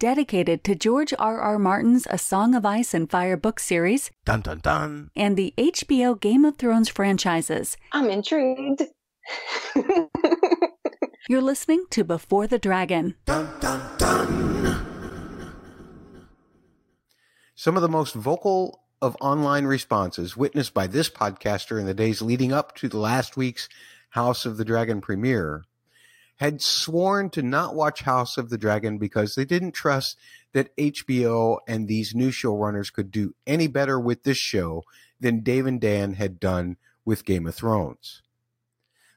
dedicated to George R. R. Martin's A Song of Ice and Fire book series. Dun dun dun. And the HBO Game of Thrones franchises. I'm intrigued. You're listening to Before the Dragon. Dun dun dun. Some of the most vocal of online responses witnessed by this podcaster in the days leading up to the last week's House of the Dragon premiere had sworn to not watch House of the Dragon because they didn't trust that HBO and these new showrunners could do any better with this show than Dave and Dan had done with Game of Thrones.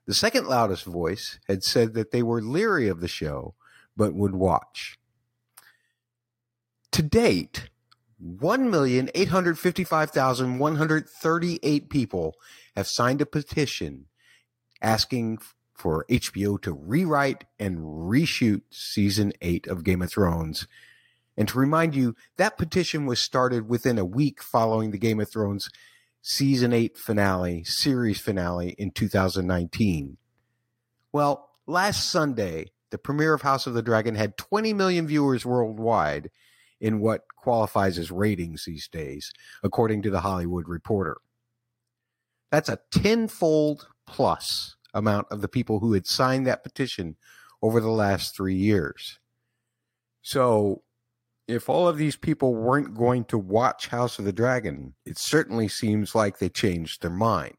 The second loudest voice had said that they were leery of the show but would watch. To date, 1,855,138 people have signed a petition asking for HBO to rewrite and reshoot season 8 of Game of Thrones. And to remind you, that petition was started within a week following the Game of Thrones season 8 finale, series finale in 2019. Well, last Sunday, the premiere of House of the Dragon had 20 million viewers worldwide in what qualifies as ratings these days, according to the Hollywood Reporter. That's a tenfold plus amount of the people who had signed that petition over the last three years. So, if all of these people weren't going to watch House of the Dragon, it certainly seems like they changed their mind.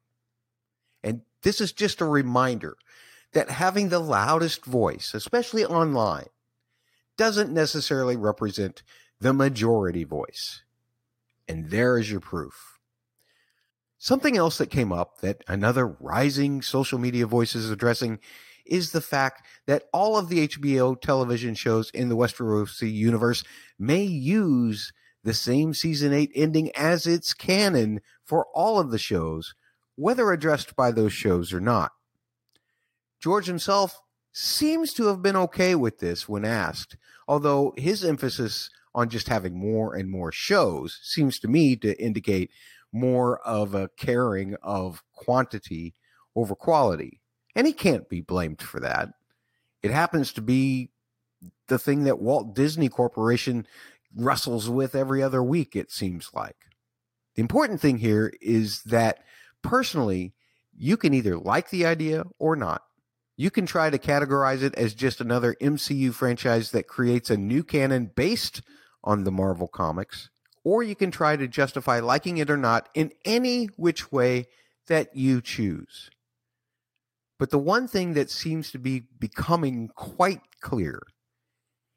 And this is just a reminder that having the loudest voice, especially online, doesn't necessarily represent the majority voice. And there is your proof. Something else that came up that another rising social media voice is addressing is the fact that all of the HBO television shows in the Westerosi universe may use the same season 8 ending as its canon for all of the shows, whether addressed by those shows or not. George himself seems to have been okay with this when asked, although his emphasis on just having more and more shows seems to me to indicate more of a caring of quantity over quality. And he can't be blamed for that. It happens to be the thing that Walt Disney Corporation wrestles with every other week, it seems like. The important thing here is that personally, you can either like the idea or not. You can try to categorize it as just another MCU franchise that creates a new canon based on the Marvel comics, or you can try to justify liking it or not in any which way that you choose. But the one thing that seems to be becoming quite clear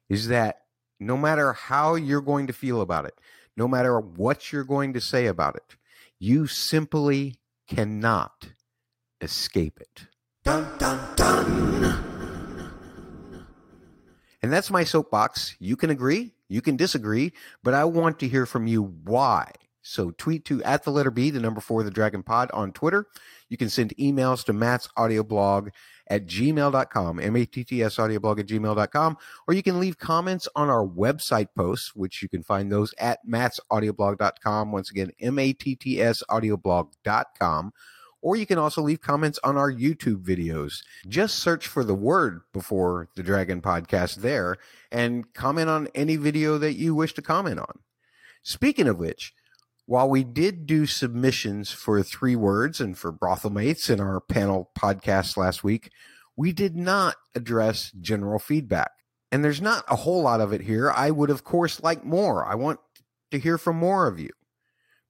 is that no matter how you're going to feel about it, no matter what you're going to say about it, you simply cannot escape it. Dun, dun, dun. And that's my soapbox. You can agree, you can disagree, but I want to hear from you why. So tweet to at the letter B, the number four, the Dragon Pod on Twitter. You can send emails to Matt's audio blog at gmail.com, M-A-T-T-S audioblog at gmail.com, or you can leave comments on our website posts, which you can find those at Matt's audioblog.com. Once again, M-A-T-T-S audioblog.com or you can also leave comments on our YouTube videos. Just search for the word before the Dragon Podcast there and comment on any video that you wish to comment on. Speaking of which, while we did do submissions for three words and for brothel mates in our panel podcast last week, we did not address general feedback. And there's not a whole lot of it here. I would, of course, like more. I want to hear from more of you.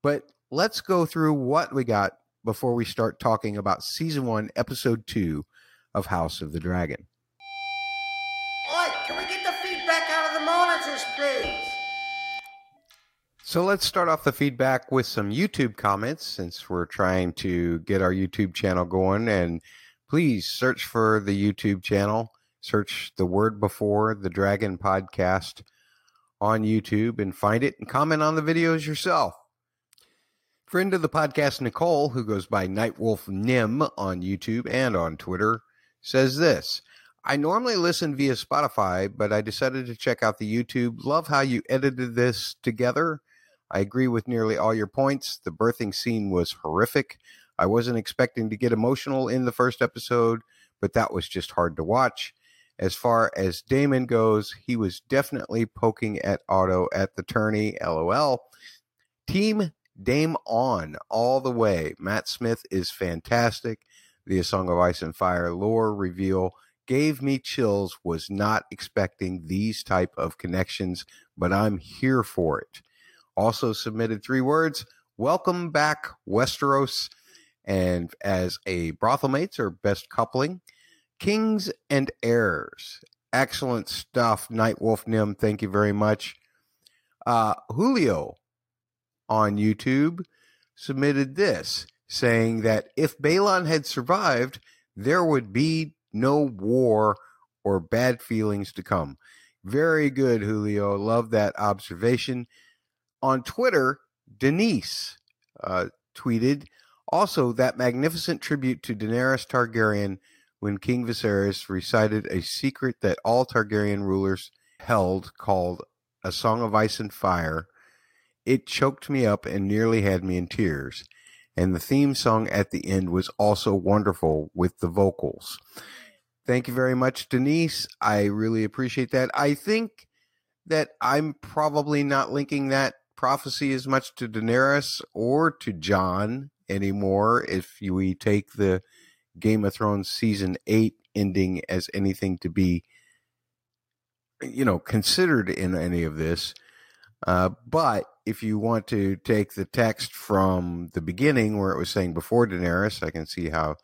But let's go through what we got before we start talking about season one, episode two of House of the Dragon. Oi, can we get the feedback out of the monitors, please? So let's start off the feedback with some YouTube comments since we're trying to get our YouTube channel going. And please search for the YouTube channel, search the word before the Dragon podcast on YouTube and find it and comment on the videos yourself. Friend of the podcast, Nicole, who goes by Nightwolf Nim on YouTube and on Twitter, says this I normally listen via Spotify, but I decided to check out the YouTube. Love how you edited this together. I agree with nearly all your points. The birthing scene was horrific. I wasn't expecting to get emotional in the first episode, but that was just hard to watch. As far as Daemon goes, he was definitely poking at Otto at the tourney. LOL. Team Dame on all the way. Matt Smith is fantastic. The A Song of Ice and Fire lore reveal gave me chills. Was not expecting these type of connections, but I'm here for it. Also submitted three words. Welcome back, Westeros. And as a brothel mates or best coupling, Kings and Heirs. Excellent stuff. Nightwolf Nim, thank you very much. Uh, Julio on YouTube submitted this saying that if Baelon had survived, there would be no war or bad feelings to come. Very good, Julio. Love that observation. On Twitter, Denise uh, tweeted also that magnificent tribute to Daenerys Targaryen when King Viserys recited a secret that all Targaryen rulers held called A Song of Ice and Fire. It choked me up and nearly had me in tears. And the theme song at the end was also wonderful with the vocals. Thank you very much, Denise. I really appreciate that. I think that I'm probably not linking that prophecy as much to Daenerys or to Jon anymore if we take the Game of Thrones season eight ending as anything to be, you know, considered in any of this. Uh, but if you want to take the text from the beginning where it was saying before Daenerys, I can see how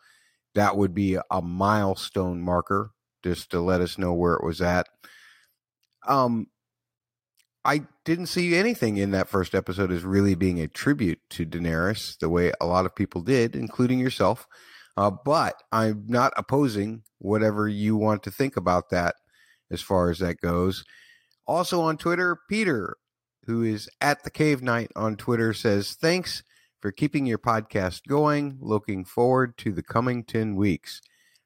that would be a milestone marker just to let us know where it was at. Um, I didn't see anything in that first episode as really being a tribute to Daenerys the way a lot of people did, including yourself. Uh, but I'm not opposing whatever you want to think about that as far as that goes. Also on Twitter, Peter, who is at the Cave Night on Twitter, says, Thanks for keeping your podcast going. Looking forward to the coming 10 weeks.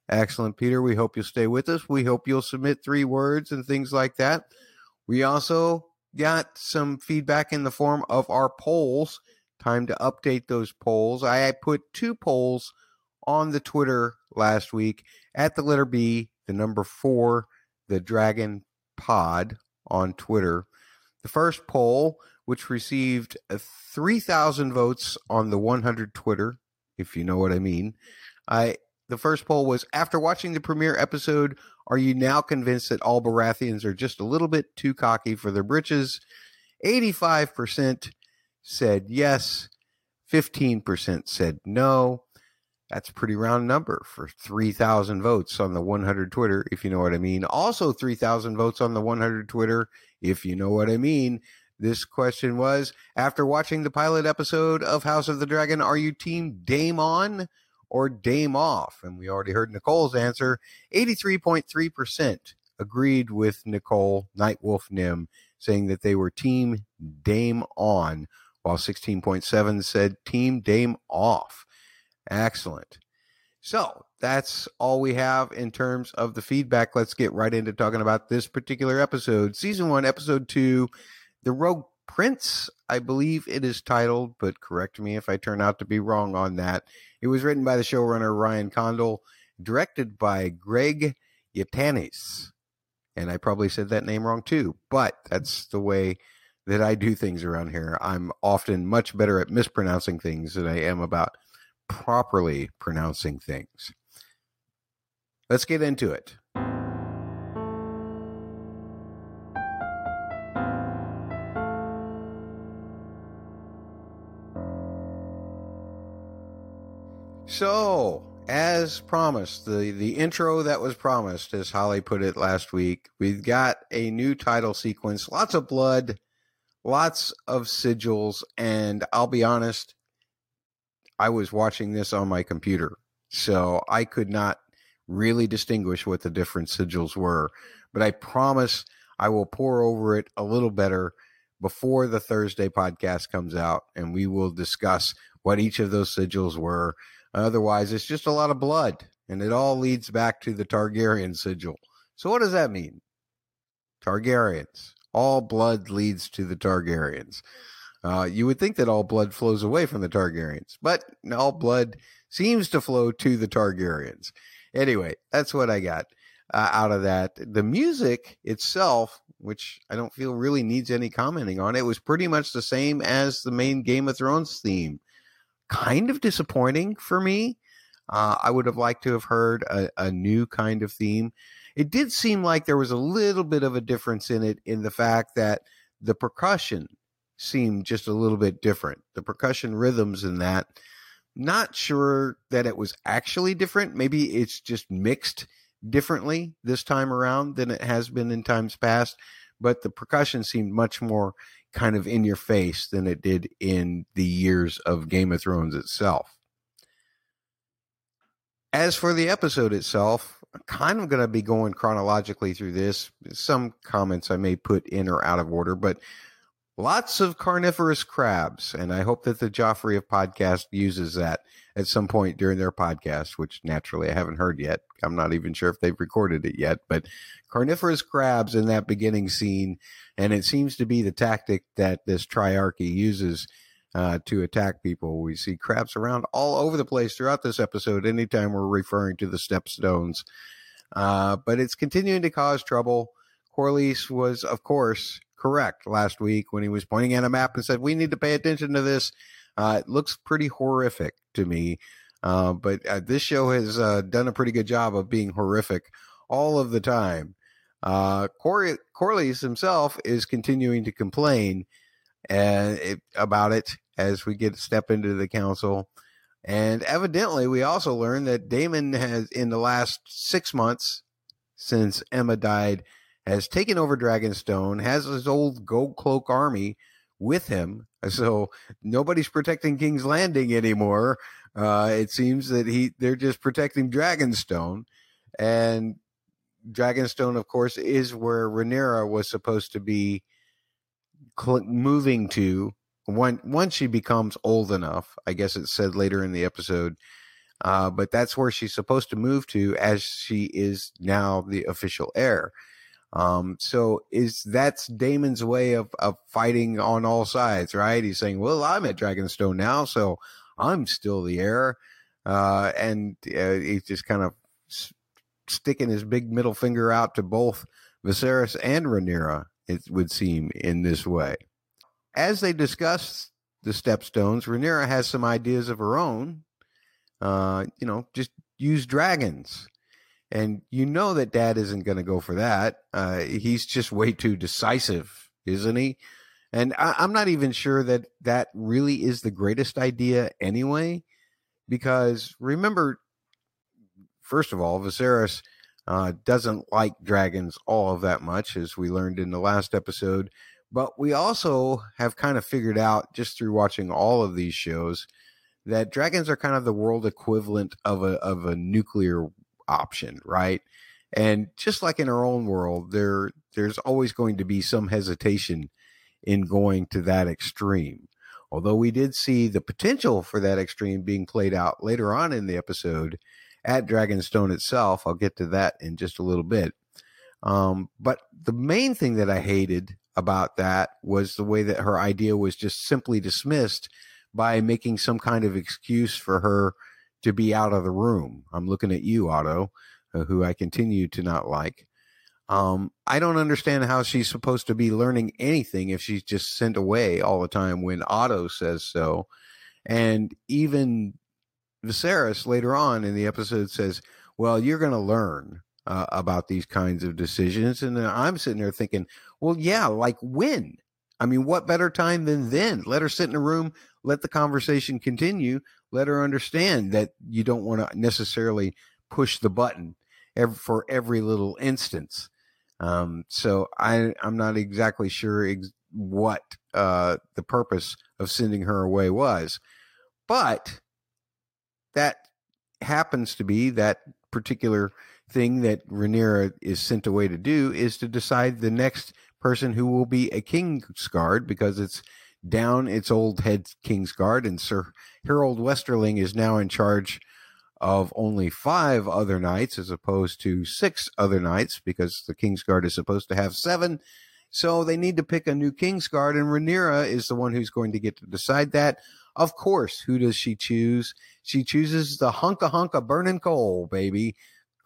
Excellent, Peter. We hope you'll stay with us. We hope you'll submit three words and things like that. We also got some feedback in the form of our polls. Time to update those polls. I put two polls on the Twitter last week at the letter B, the number four, the Dragon Pod on Twitter. The first poll, which received uh, 3,000 votes on the 100 Twitter, if you know what I mean. I the first poll was after watching the premiere episode, are you now convinced that all Baratheons are just a little bit too cocky for their britches? 85% said yes, 15% said no, that's a pretty round number for 3,000 votes on the 100 Twitter, if you know what I mean. Also, 3,000 votes on the 100 Twitter, if you know what I mean. This question was After watching the pilot episode of House of the Dragon, are you team Dame on or Dame off? And we already heard Nicole's answer 83.3% agreed with Nicole, Nightwolf Nim, saying that they were team Dame on, while 16.7 said team Dame off. Excellent. So that's all we have in terms of the feedback. Let's get right into talking about this particular episode. Season one, episode two, The Rogue Prince, I believe it is titled, but correct me if I turn out to be wrong on that. It was written by the showrunner Ryan Condal, directed by Greg Yaitanes. And I probably said that name wrong too, but that's the way that I do things around here. I'm often much better at mispronouncing things than I am about properly pronouncing things. Let's get into it. So, as promised, the, the intro that was promised, as Holly put it last week, we've got a new title sequence, lots of blood, lots of sigils, and I'll be honest, I was watching this on my computer, so I could not really distinguish what the different sigils were. But I promise I will pore over it a little better before the Thursday podcast comes out, and we will discuss what each of those sigils were. Otherwise, it's just a lot of blood, and it all leads back to the Targaryen sigil. So, what does that mean? Targaryens. All blood leads to the Targaryens. Uh, you would think that all blood flows away from the Targaryens, but all blood seems to flow to the Targaryens. Anyway, that's what I got. uh, out of that. The music itself, which I don't feel really needs any commenting on, it was pretty much the same as the main Game of Thrones theme. Kind of disappointing for me. Uh, I would have liked to have heard a, a new kind of theme. It did seem like there was a little bit of a difference in it in the fact that the percussion seemed just a little bit different. The percussion rhythms in that, not sure that it was actually different. Maybe it's just mixed differently this time around than it has been in times past, but the percussion seemed much more kind of in your face than it did in the years of Game of Thrones itself. As for the episode itself, I'm kind of going to be going chronologically through this. Some comments I may put in or out of order, but lots of carnivorous crabs. And I hope that the Joffrey of podcast uses that at some point during their podcast, which naturally I haven't heard yet. I'm not even sure if they've recorded it yet, but carnivorous crabs in that beginning scene. And it seems to be the tactic that this triarchy uses uh, to attack people. We see crabs around all over the place throughout this episode, anytime we're referring to the stepstones. Uh, but it's continuing to cause trouble. Corlys was, of course, correct last week when he was pointing at a map and said, We need to pay attention to this. Uh, it looks pretty horrific to me. Uh, but uh, this show has uh, done a pretty good job of being horrific all of the time. Uh, Cor- Corlys himself is continuing to complain and it, about it as we get step into the council. And evidently, we also learned that Daemon has, in the last six months since Aemma died, has taken over Dragonstone, has his old Gold Cloak army with him. So nobody's protecting King's Landing anymore. Uh, it seems that he they're just protecting Dragonstone, and Dragonstone, of course, is where Rhaenyra was supposed to be cl- moving to when once she becomes old enough. I guess it's said later in the episode. Uh, but that's where she's supposed to move to as she is now the official heir. Um, so is that's Daemon's way of, of fighting on all sides, right? He's saying, well, I'm at Dragonstone now, so I'm still the heir. Uh, and uh, he's just kind of s- sticking his big middle finger out to both Viserys and Rhaenyra, it would seem, in this way. As they discuss the stepstones, Rhaenyra has some ideas of her own. Uh, you know, just use dragons. And you know that dad isn't going to go for that. Uh, he's just way too decisive, isn't he? And I, am not even sure that that really is the greatest idea anyway, because remember, first of all, Viserys uh, doesn't like dragons all that much, as we learned in the last episode. But we also have kind of figured out just through watching all of these shows that dragons are kind of the world equivalent of a of a nuclear option, right? And just like in our own world, there there's always going to be some hesitation in going to that extreme. Although we did see the potential for that extreme being played out later on in the episode at Dragonstone itself. I'll get to that in just a little bit. Um, but the main thing that I hated about that was the way that her idea was just simply dismissed by making some kind of excuse for her to be out of the room. I'm looking at you, Otto, uh, who I continue to not like. Um, I don't understand how she's supposed to be learning anything if she's just sent away all the time when Otto says so. And even Viserys later on in the episode says, Well, you're going to learn uh, about these kinds of decisions. And I'm sitting there thinking, Well, yeah, like when? I mean, what better time than then? Let her sit in a room, let the conversation continue, let her understand that you don't want to necessarily push the button every, for every little instance. Um, so I, I'm not exactly sure ex- what uh, the purpose of sending her away was, but that happens to be that particular thing that Rhaenyra is sent away to do is to decide the next person who will be a Kingsguard because it's down its old head Kingsguard, and Sir Harold Westerling is now in charge of only five other knights as opposed to six other knights because the Kingsguard is supposed to have seven. So they need to pick a new Kingsguard, and Rhaenyra is the one who's going to get to decide that. Of course, who does she choose? She chooses the hunka hunka burning coal, baby.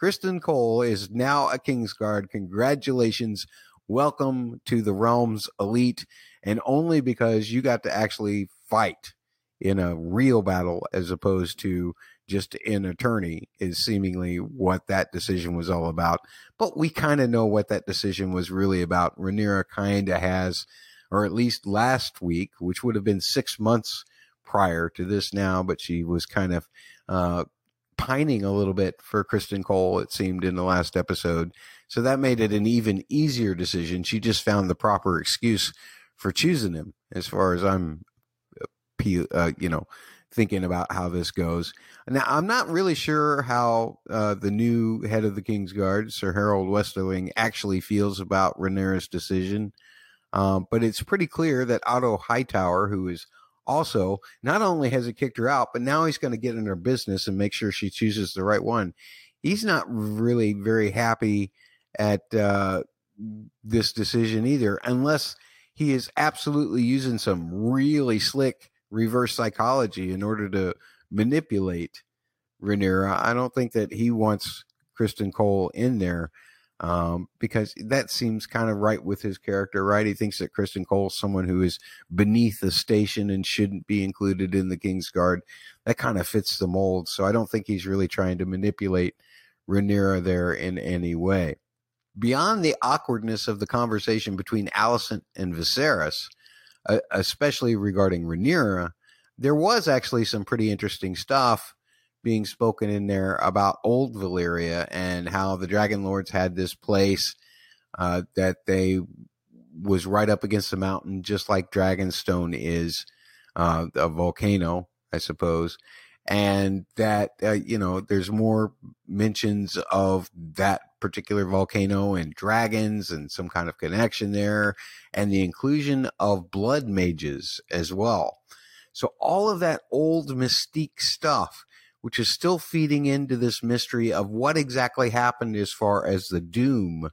Criston Cole is now a Kingsguard. Congratulations. Welcome to the Realms Elite. And only because you got to actually fight in a real battle as opposed to just an attorney is seemingly what that decision was all about. But we kind of know what that decision was really about. Rhaenyra kind of has, or at least last week, which would have been six months prior to this now, but she was kind of uh, pining a little bit for Criston Cole, it seemed, in the last episode. So that made it an even easier decision. She just found the proper excuse for choosing him, as far as I'm, uh, uh you know, thinking about how this goes. Now, I'm not really sure how uh, the new head of the King's Guard, Sir Harold Westerling, actually feels about Rhaenyra's decision. Um, but it's pretty clear that Otto Hightower, who is also not only has he kicked her out, but now he's going to get in her business and make sure she chooses the right one. He's not really very happy at uh, this decision either, unless he is absolutely using some really slick reverse psychology in order to manipulate Rhaenyra. I don't think that he wants Criston Cole in there um, because that seems kind of right with his character, right? He thinks that Criston Cole is someone who is beneath the station and shouldn't be included in the King's Guard. That kind of fits the mold. So I don't think he's really trying to manipulate Rhaenyra there in any way. Beyond the awkwardness of the conversation between Alicent and Viserys, uh, especially regarding Rhaenyra, there was actually some pretty interesting stuff being spoken in there about old Valyria and how the Dragon Lords had this place uh, that they was right up against the mountain, just like Dragonstone is uh, a volcano, I suppose. And that, uh, you know, there's more mentions of that particular volcano and dragons and some kind of connection there, and the inclusion of blood mages as well. So all of that old mystique stuff which is still feeding into this mystery of what exactly happened as far as the doom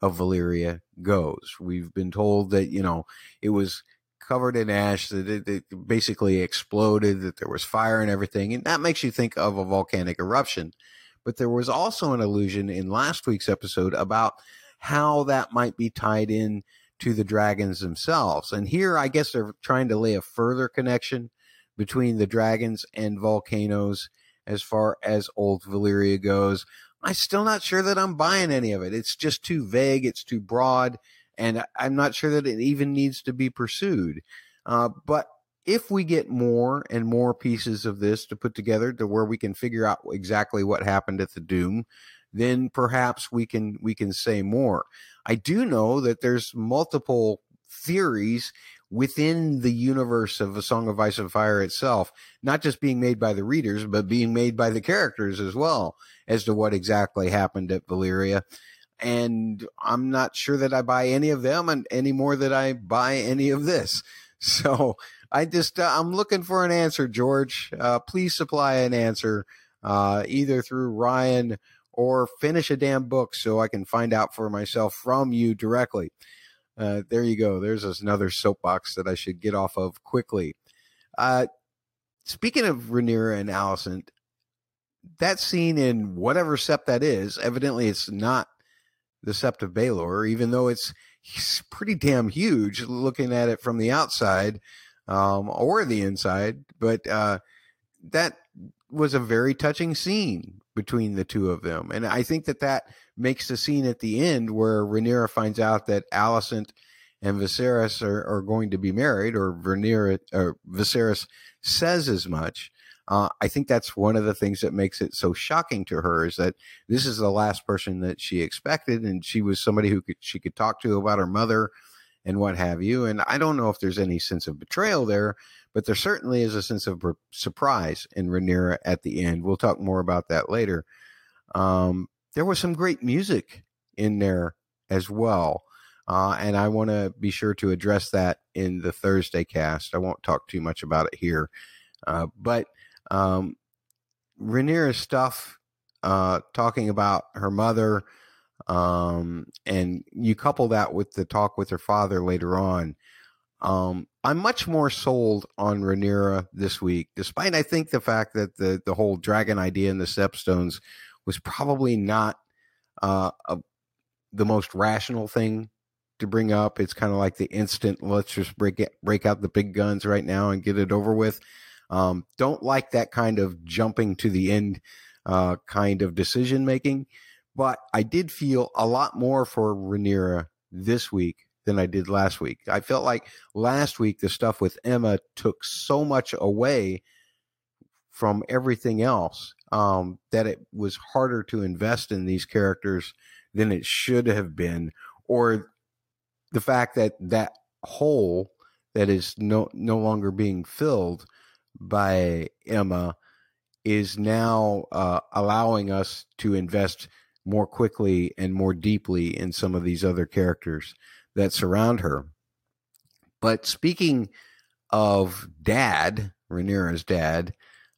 of Valyria goes. We've been told that, you know, it was covered in ash, that it, it, basically exploded, that there was fire and everything. And that makes you think of a volcanic eruption. But there was also an illusion in last week's episode about how that might be tied in to the dragons themselves. And here, I guess they're trying to lay a further connection between the dragons and volcanoes as far as old Valyria goes. I'm still not sure that I'm buying any of it. It's just too vague. It's too broad. And I'm not sure that it even needs to be pursued. Uh, but if we get more and more pieces of this to put together to where we can figure out exactly what happened at the Doom, then perhaps we can we can say more. I do know that there's multiple theories within the universe of A Song of Ice and Fire itself, not just being made by the readers, but being made by the characters as well as to what exactly happened at Valyria. And I'm not sure that I buy any of them and any more that I buy any of this. So I just, uh, I'm looking for an answer, George. Uh, please supply an answer, uh, either through Ryan or finish a damn book so I can find out for myself from you directly. Uh, there you go. There's another soapbox that I should get off of quickly. Uh, speaking of Rhaenyra and Alicent, that scene in whatever sept that is, evidently it's not the sept of Baelor, even though it's pretty damn huge looking at it from the outside um, or the inside. But uh, that was a very touching scene between the two of them. And I think that that makes the scene at the end where Rhaenyra finds out that Alicent and Viserys are, are going to be married, or Rhaenyra or Viserys says as much. Uh, I think that's one of the things that makes it so shocking to her is that this is the last person that she expected, and she was somebody who could she could talk to about her mother and what have you. And I don't know if there's any sense of betrayal there, but there certainly is a sense of surprise in Rhaenyra at the end. We'll talk more about that later. Um, there was some great music in there as well. Uh, and I want to be sure to address that in the Thursday cast. I won't talk too much about it here. Uh, but um, Rhaenyra's stuff, uh, talking about her mother, um, and you couple that with the talk with her father later on. Um, I'm much more sold on Rhaenyra this week, despite I think the fact that the the whole dragon idea and the stepstones was probably not uh, a, the most rational thing to bring up. It's kind of like the instant, let's just break it, break out the big guns right now and get it over with. Um, don't like that kind of jumping to the end uh, kind of decision making. But I did feel a lot more for Rhaenyra this week than I did last week. I felt like last week the stuff with Aemma took so much away from everything else um, that it was harder to invest in these characters than it should have been, or the fact that that hole that is no no longer being filled by Aemma is now uh, allowing us to invest more quickly and more deeply in some of these other characters that surround her. But speaking of dad, Rhaenyra's dad,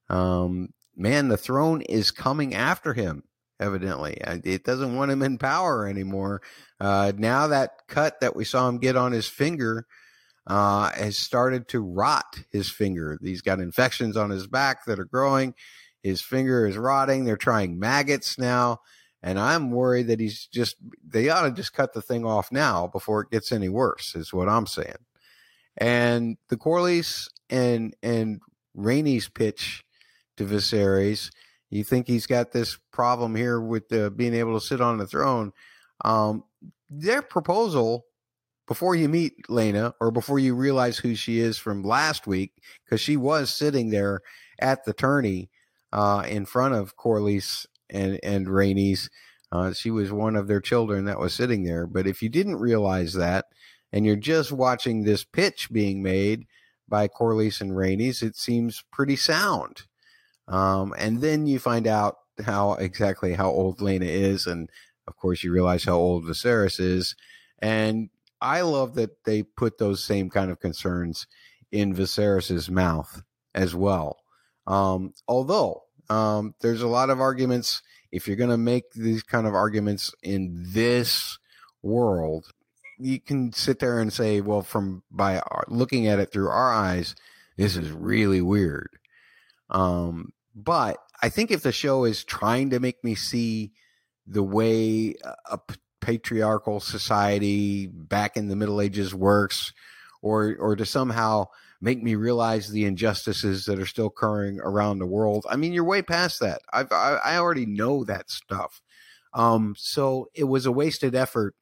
um, man, the throne is coming after him. Evidently, it doesn't want him in power anymore. Uh, now that cut that we saw him get on his finger uh, has started to rot his finger. He's got infections on his back that are growing. His finger is rotting. They're trying maggots now. And I'm worried that he's just, they ought to just cut the thing off now before it gets any worse, is what I'm saying. And the Corlys and, and Rhaenys pitch to Viserys, you think he's got this problem here with uh, being able to sit on the throne. Um, their proposal before you meet Laena or before you realize who she is from last week, because she was sitting there at the tourney uh, in front of Corlys and and Rhaenys. Uh, she was one of their children that was sitting there. But if you didn't realize that, and you're just watching this pitch being made by Corlys and Rhaenys, it seems pretty sound. Um, and then you find out how exactly how old Laena is, and of course you realize how old Viserys is. And I love that they put those same kind of concerns in Viserys's mouth as well. Um, although um, there's a lot of arguments. If you're going to make these kind of arguments in this world, you can sit there and say, well, from by looking at it through our eyes, this is really weird. Um, but I think if the show is trying to make me see the way a patriarchal society back in the Middle Ages works, or or to somehow make me realize the injustices that are still occurring around the world. I mean, you're way past that. I've, I, I already know that stuff. Um, so it was a wasted effort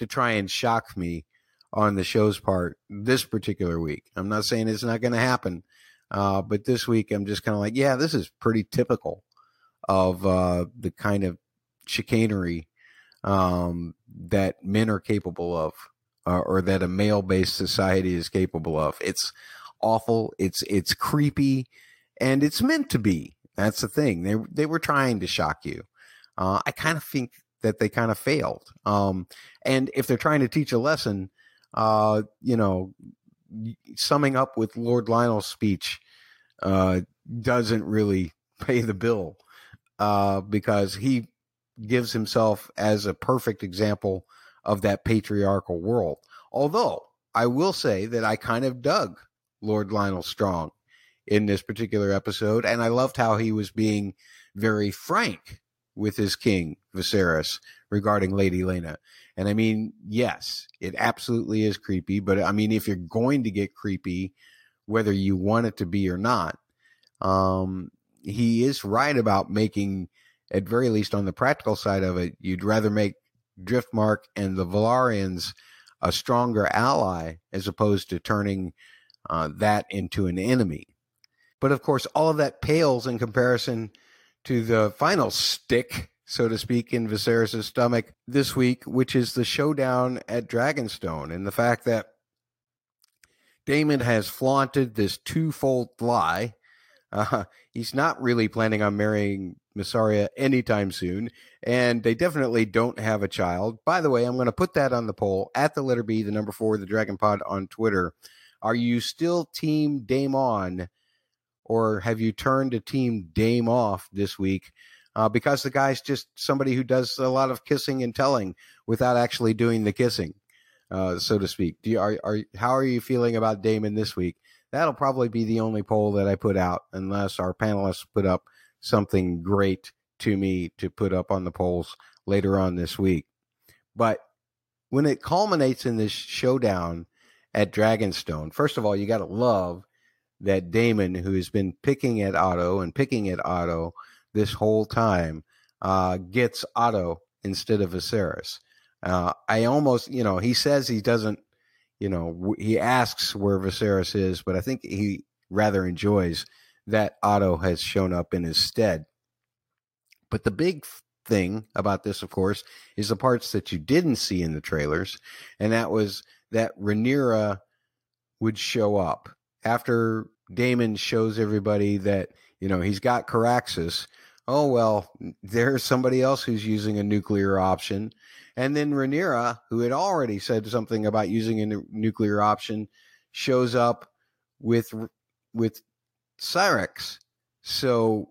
to try and shock me on the show's part this particular week. I'm not saying it's not going to happen, uh, but this week I'm just kind of like, yeah, this is pretty typical of uh, the kind of chicanery um, that men are capable of, uh, or that a male-based society is capable of. It's awful. It's it's creepy, and it's meant to be. That's the thing. They they were trying to shock you. Uh, I kind of think that they kind of failed. Um, and if they're trying to teach a lesson, uh, you know, summing up with Lord Lyonel's speech uh, doesn't really pay the bill uh, because he gives himself as a perfect example of that patriarchal world. Although I will say that I kind of dug Lord Lyonel Strong in this particular episode. And I loved how he was being very frank with his king, Viserys, regarding Lady Laena. And I mean, yes, it absolutely is creepy. But I mean, if you're going to get creepy, whether you want it to be or not, um, he is right about making, at very least on the practical side of it, you'd rather make Driftmark and the Velaryons a stronger ally as opposed to turning uh, that into an enemy. But of course, all of that pales in comparison to the final stick, so to speak, in Viserys' stomach this week, which is the showdown at Dragonstone and the fact that Daemon has flaunted this twofold lie. Uh, he's not really planning on marrying Mysaria anytime soon, and they definitely don't have a child. By the way, I'm going to put that on the poll at the letter B, the number four, the Dragon Pod on Twitter. Are you still team Daemon or have you turned to team Dame off this week? Uh, because the guy's just somebody who does a lot of kissing and telling without actually doing the kissing, uh, so to speak. Do you, are, are, how are you feeling about Daemon this week? That'll probably be the only poll that I put out, unless our panelists put up something great to me to put up on the polls later on this week. But when it culminates in this showdown at Dragonstone, first of all, you got to love that Daemon, who has been picking at Otto and picking at Otto this whole time, uh, gets Otto instead of Viserys. Uh, I almost, you know, he says he doesn't, you know, he asks where Viserys is, but I think he rather enjoys that Otto has shown up in his stead. But the big thing about this, of course, is the parts that you didn't see in the trailers, and that was that Rhaenyra would show up after Daemon shows everybody that you know he's got Caraxes. Oh well, there's somebody else who's using a nuclear option, and then Rhaenyra, who had already said something about using a nuclear option, shows up with with Syrax. So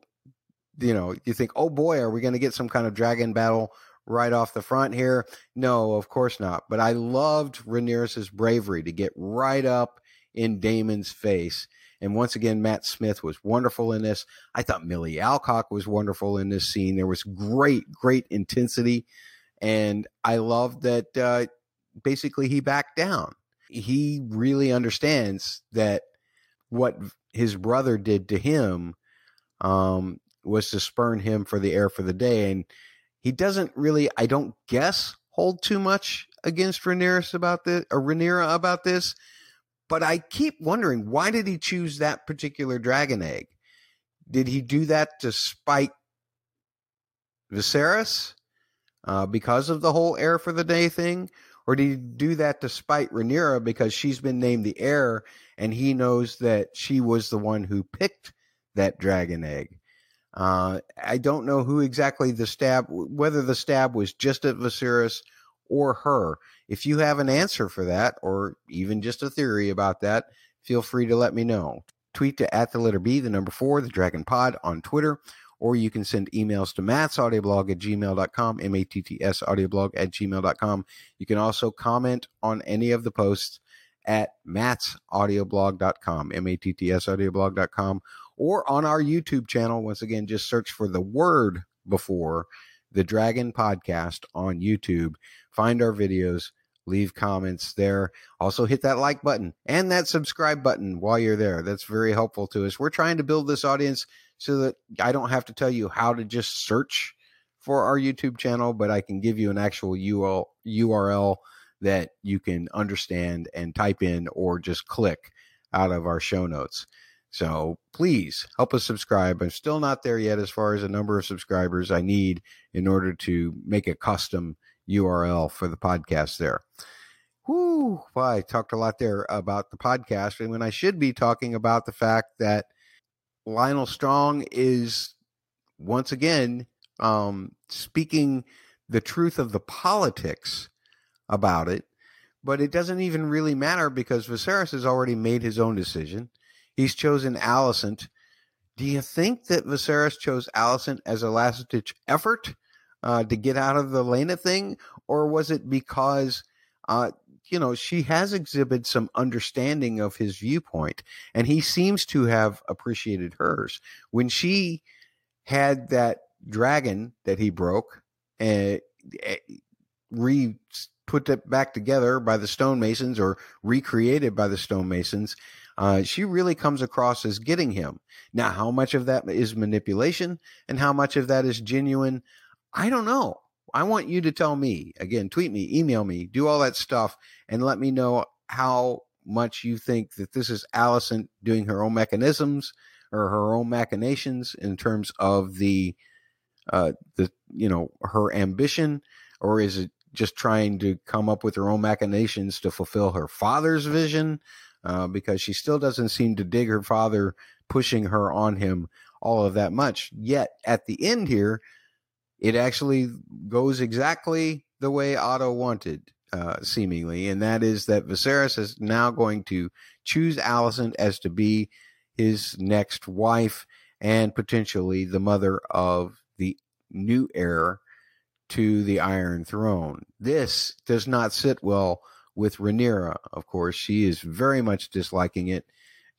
you know, you think, oh boy, are we going to get some kind of dragon battle right off the front here? No, of course not. But I loved Rhaenyra's bravery to get right up in Daemon's face. And once again, Matt Smith was wonderful in this. I thought Millie Alcock was wonderful in this scene. There was great, great intensity. And I loved that uh, basically he backed down. He really understands that what his brother did to him um, was to spurn him for the heir for the day. And he doesn't really, I don't guess, hold too much against Rhaenyra about this or Rhaenyra about this. But I keep wondering why did he choose that particular dragon egg? Did he do that to spite Viserys uh, because of the whole heir for the day thing? Or did he do that to spite Rhaenyra because she's been named the heir and he knows that she was the one who picked that dragon egg? Uh, I don't know who exactly the stab, whether the stab was just at Viserys or her. If you have an answer for that, or even just a theory about that, feel free to let me know. Tweet to at the letter B, the number four, the Dragon Pod on Twitter, or you can send emails to Matt's audioblog at gmail.com, M A T T S audioblog at gmail.com. You can also comment on any of the posts at mattsaudioblog.com, M A T T S audioblog.com, or on our YouTube channel. Once again, just search for the word before the Dragon Podcast on YouTube. Find our videos, leave comments there. Also, hit that like button and that subscribe button while you're there. That's very helpful to us. We're trying to build this audience so that I don't have to tell you how to just search for our YouTube channel, but I can give you an actual URL that you can understand and type in or just click out of our show notes. So please help us subscribe. I'm still not there yet as far as the number of subscribers I need in order to make a custom URL for the podcast there. Whoo, well, I talked a lot there about the podcast, and when I should be talking about the fact that Lyonel Strong is once again um, speaking the truth of the politics about it, but it doesn't even really matter because Viserys has already made his own decision. He's chosen Alicent. Do you think that Viserys chose Alicent as a last ditch effort uh, to get out of the Laena thing, or was it because uh, you know she has exhibited some understanding of his viewpoint, and he seems to have appreciated hers when she had that dragon that he broke and uh, re put it back together by the stonemasons or recreated by the stonemasons uh, she really comes across as getting him. Now, how much of that is manipulation and how much of that is genuine? I don't know. I want you to tell me. Again, tweet me, email me, do all that stuff, and let me know how much you think that this is Alicent doing her own mechanisms or her own machinations in terms of the uh the you know her ambition or is it just trying to come up with her own machinations to fulfill her father's vision uh, because she still doesn't seem to dig her father pushing her on him all of that much. Yet at the end here, it actually goes exactly the way Otto wanted, uh, seemingly, and that is that Viserys is now going to choose Alicent as to be his next wife and potentially the mother of the new heir to the Iron Throne. This does not sit well with Rhaenyra, of course. She is very much disliking it.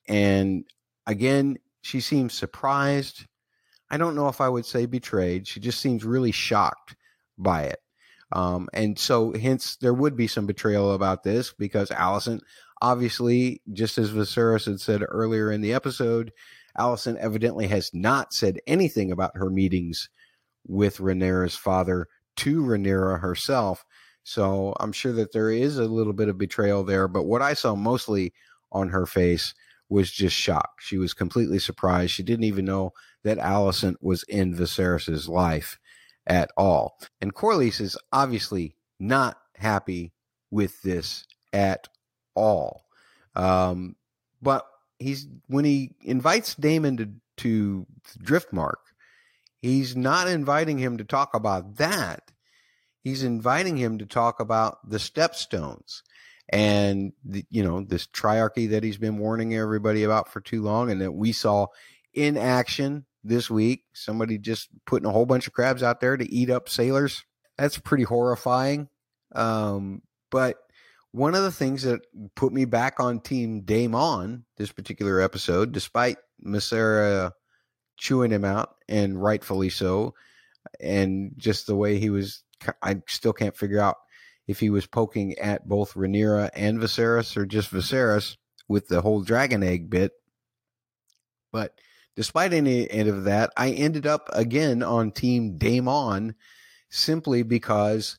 And again, she seems surprised. I don't know if I would say betrayed. She just seems really shocked by it. Um, and so, hence, there would be some betrayal about this because Alicent, obviously, just as Viserys had said earlier in the episode, Alicent evidently has not said anything about her meetings with Rhaenyra's father to Rhaenyra herself. So I'm sure that there is a little bit of betrayal there. But what I saw mostly on her face was just shock. She was completely surprised. She didn't even know that Alicent was in Viserys's life at all. And Corlys is obviously not happy with this at all. Um, but he's when he invites Daemon to to Driftmark, he's not inviting him to talk about that. He's inviting him to talk about the stepstones and the, you know this triarchy that he's been warning everybody about for too long, and that we saw in action this week. Somebody just putting a whole bunch of crabs out there to eat up sailors. That's pretty horrifying. Um, but one of the things that put me back on Team Daemon this particular episode, despite Mysaria chewing him out, and rightfully so, and just the way he was, I still can't figure out if he was poking at both Rhaenyra and Viserys or just Viserys with the whole dragon egg bit. But despite any, end of that, I ended up again on Team Daemon simply because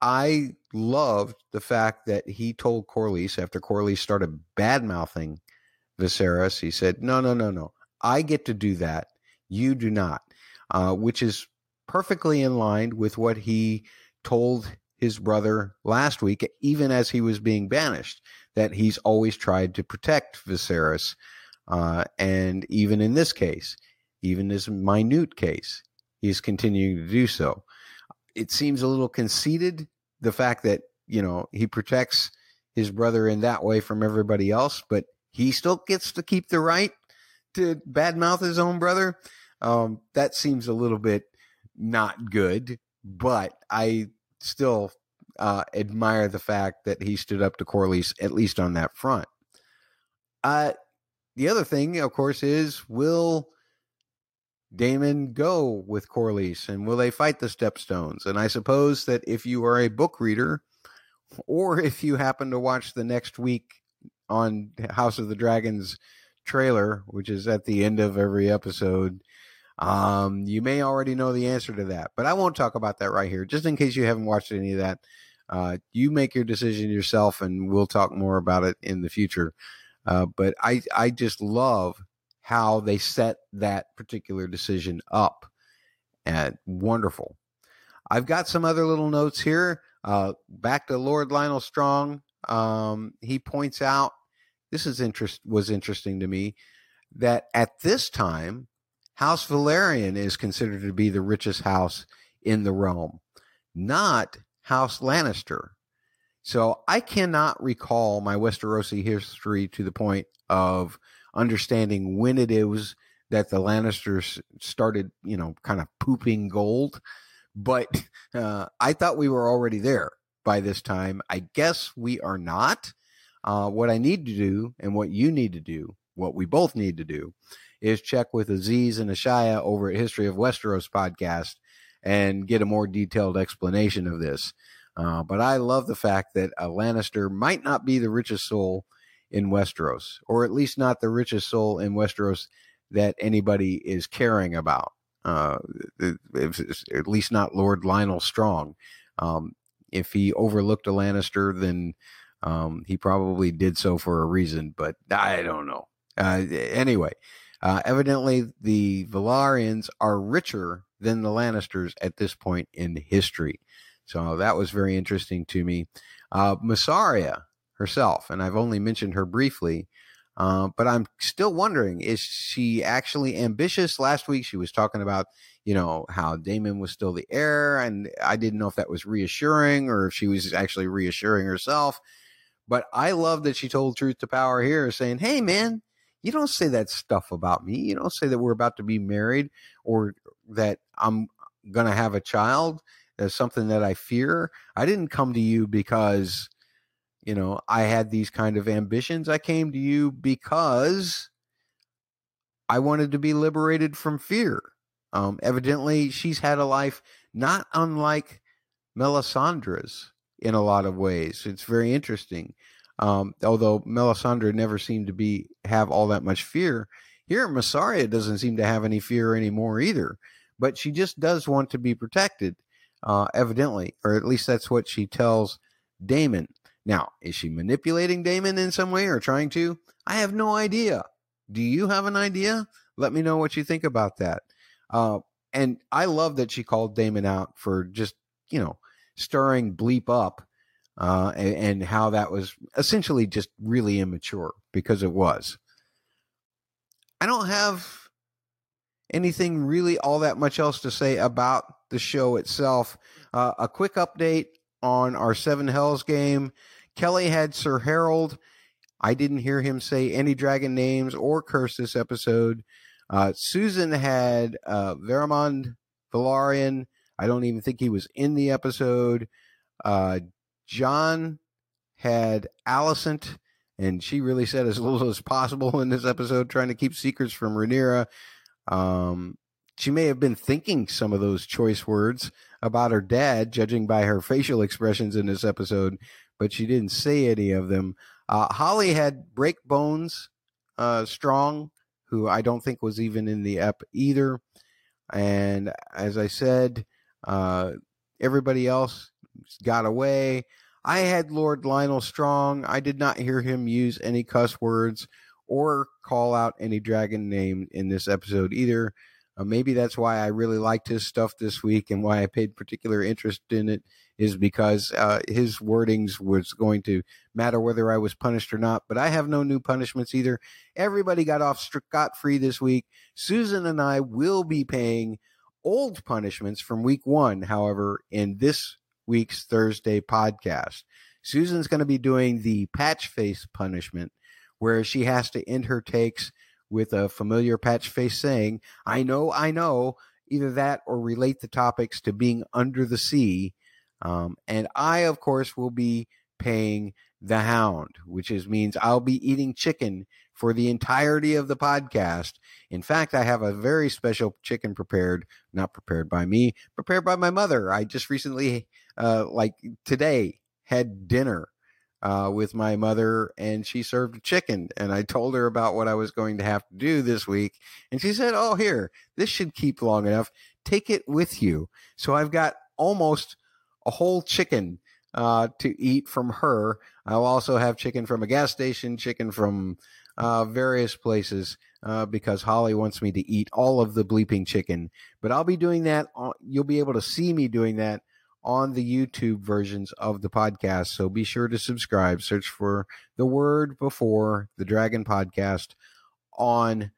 I loved the fact that he told Corlys after Corlys started bad mouthing Viserys, he said, No, no, no, no. I get to do that. You do not. Uh, which is perfectly in line with what he told his brother last week, even as he was being banished, that he's always tried to protect Viserys. Uh, and even in this case, even this minute case, he's continuing to do so it seems a little conceited the fact that you know he protects his brother in that way from everybody else, but he still gets to keep the right to badmouth his own brother. Um, that seems a little bit not good, but I still uh, admire the fact that he stood up to Corlys at least on that front. Uh, the other thing, of course, is will Daemon go with Corlys and will they fight the Stepstones? And I suppose that if you are a book reader or if you happen to watch the next week on House of the Dragons trailer, which is at the end of every episode, um, you may already know the answer to that. But I won't talk about that right here, just in case you haven't watched any of that. Uh, you make your decision yourself, and we'll talk more about it in the future. Uh, but I, I just love how they set that particular decision up. And wonderful. I've got some other little notes here. Uh, back to Lord Lyonel Strong. Um, he points out this is interest was interesting to me that at this time, House Velaryon is considered to be the richest house in the realm, not House Lannister. So I cannot recall my Westerosi history to the point of understanding when it is that the Lannisters started, you know, kind of pooping gold. But uh, I thought we were already there by this time. I guess we are not. Uh, what I need to do and what you need to do, what we both need to do, is check with Aziz and Ashaya over at History of Westeros podcast and get a more detailed explanation of this. Uh, but I love the fact that a Lannister might not be the richest soul in Westeros, or at least not the richest soul in Westeros that anybody is caring about. Uh, at least not Lord Lyonel Strong. Um, if he overlooked a Lannister, then um, he probably did so for a reason, but I don't know. Uh, anyway, uh, evidently the Velaryons are richer than the Lannisters at this point in history. So that was very interesting to me. Uh, Mysaria herself, and I've only mentioned her briefly. Uh, but I'm still wondering: is she actually ambitious? Last week she was talking about, you know, how Daemon was still the heir, and I didn't know if that was reassuring or if she was actually reassuring herself. But I love that she told truth to power here, saying, "Hey, man, you don't say that stuff about me. You don't say that we're about to be married or that I'm going to have a child. That's something that I fear. I didn't come to you because." you know, I had these kind of ambitions. I came to you because I wanted to be liberated from fear. Um, evidently, she's had a life not unlike Melisandre's in a lot of ways. It's very interesting. Um, although Melisandre never seemed to be have all that much fear, here Mysaria doesn't seem to have any fear anymore either. But she just does want to be protected, uh, evidently, or at least that's what she tells Daemon. Now, is she manipulating Daemon in some way or trying to? I have no idea. Do you have an idea? Let me know what you think about that. Uh, and I love that she called Daemon out for just, you know, stirring bleep up uh, and, and, how that was essentially just really immature because it was. I don't have anything really all that much else to say about the show itself. Uh, a quick update on our Seven Hells game. Kelly had Sir Harrold. I didn't hear him say any dragon names or curse this episode. Uh, Susan had uh, Vaemond Velaryon. I don't even think he was in the episode. Uh, Jon had Alicent, and she really said as little as possible in this episode, trying to keep secrets from Rhaenyra. Um, she may have been thinking some of those choice words about her dad, judging by her facial expressions in this episode, but she didn't say any of them. Uh, Holly had Breakbones uh, Strong, who I don't think was even in the ep either. And as I said, uh, everybody else got away. I had Lord Lyonel Strong. I did not hear him use any cuss words or call out any dragon name in this episode either. Uh, maybe that's why I really liked his stuff this week and why I paid particular interest in it is because uh, his wordings was going to matter whether I was punished or not. But I have no new punishments either. Everybody got off scot free this week. Susan and I will be paying old punishments from week one, however, in this week's Thursday podcast. Susan's going to be doing the Patchface punishment, where she has to end her takes with a familiar Patchface saying, I know, I know, either that or relate the topics to being under the sea. Um, and I, of course, will be paying the hound, which is means I'll be eating chicken for the entirety of the podcast. In fact, I have a very special chicken prepared, not prepared by me, prepared by my mother. I just recently, uh, like today, had dinner uh, with my mother and she served chicken. And I told her about what I was going to have to do this week. And she said, Oh, here, this should keep long enough. Take it with you. So I've got almost a whole chicken uh, to eat from her. I'll also have chicken from a gas station, chicken from uh, various places uh, because Holly wants me to eat all of the bleeping chicken. But I'll be doing that. you'll be able to see me doing that on the YouTube versions of the podcast. So be sure to subscribe. Search for the word before the Dragon Podcast on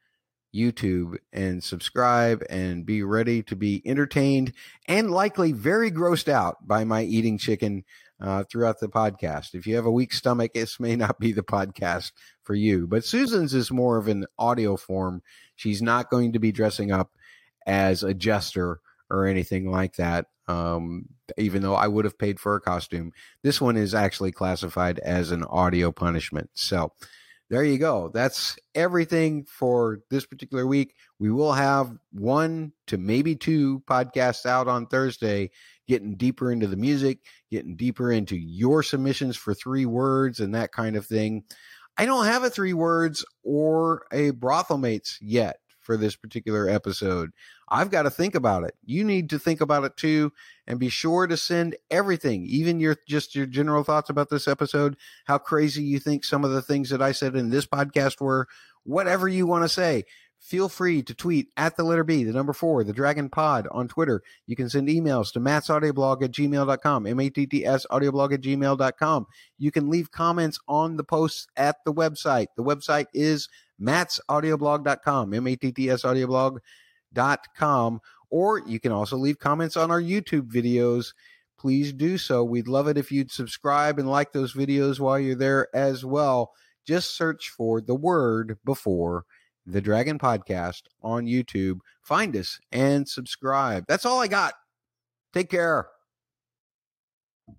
YouTube and subscribe and be ready to be entertained and likely very grossed out by my eating chicken uh, throughout the podcast. If you have a weak stomach, this may not be the podcast for you. But Susan's is more of an audio form. She's not going to be dressing up as a jester or anything like that um, even though I would have paid for a costume. This one is actually classified as an audio punishment. So there you go. That's everything for this particular week. We will have one to maybe two podcasts out on Thursday, getting deeper into the music, getting deeper into your submissions for three words and that kind of thing. I don't have a three words or a brothel mates yet for this particular episode. I've got to think about it. You need to think about it too, and be sure to send everything, even your just your general thoughts about this episode, how crazy you think some of the things that I said in this podcast were, whatever you want to say. Feel free to tweet at the letter B, the number four, the Dragon Pod on Twitter. You can send emails to mattsaudioblog at gmail.com, M-A-T-T-S audioblog at gmail.com. You can leave comments on the posts at the website. The website is mattsaudioblog.com, M-A-T-T-S audioblog com, or you can also leave comments on our YouTube videos. Please do so. We'd love it if you'd subscribe and like those videos while you're there as well. Just search for the word before the Dragon Podcast on YouTube. Find us and subscribe. That's all I got. Take care.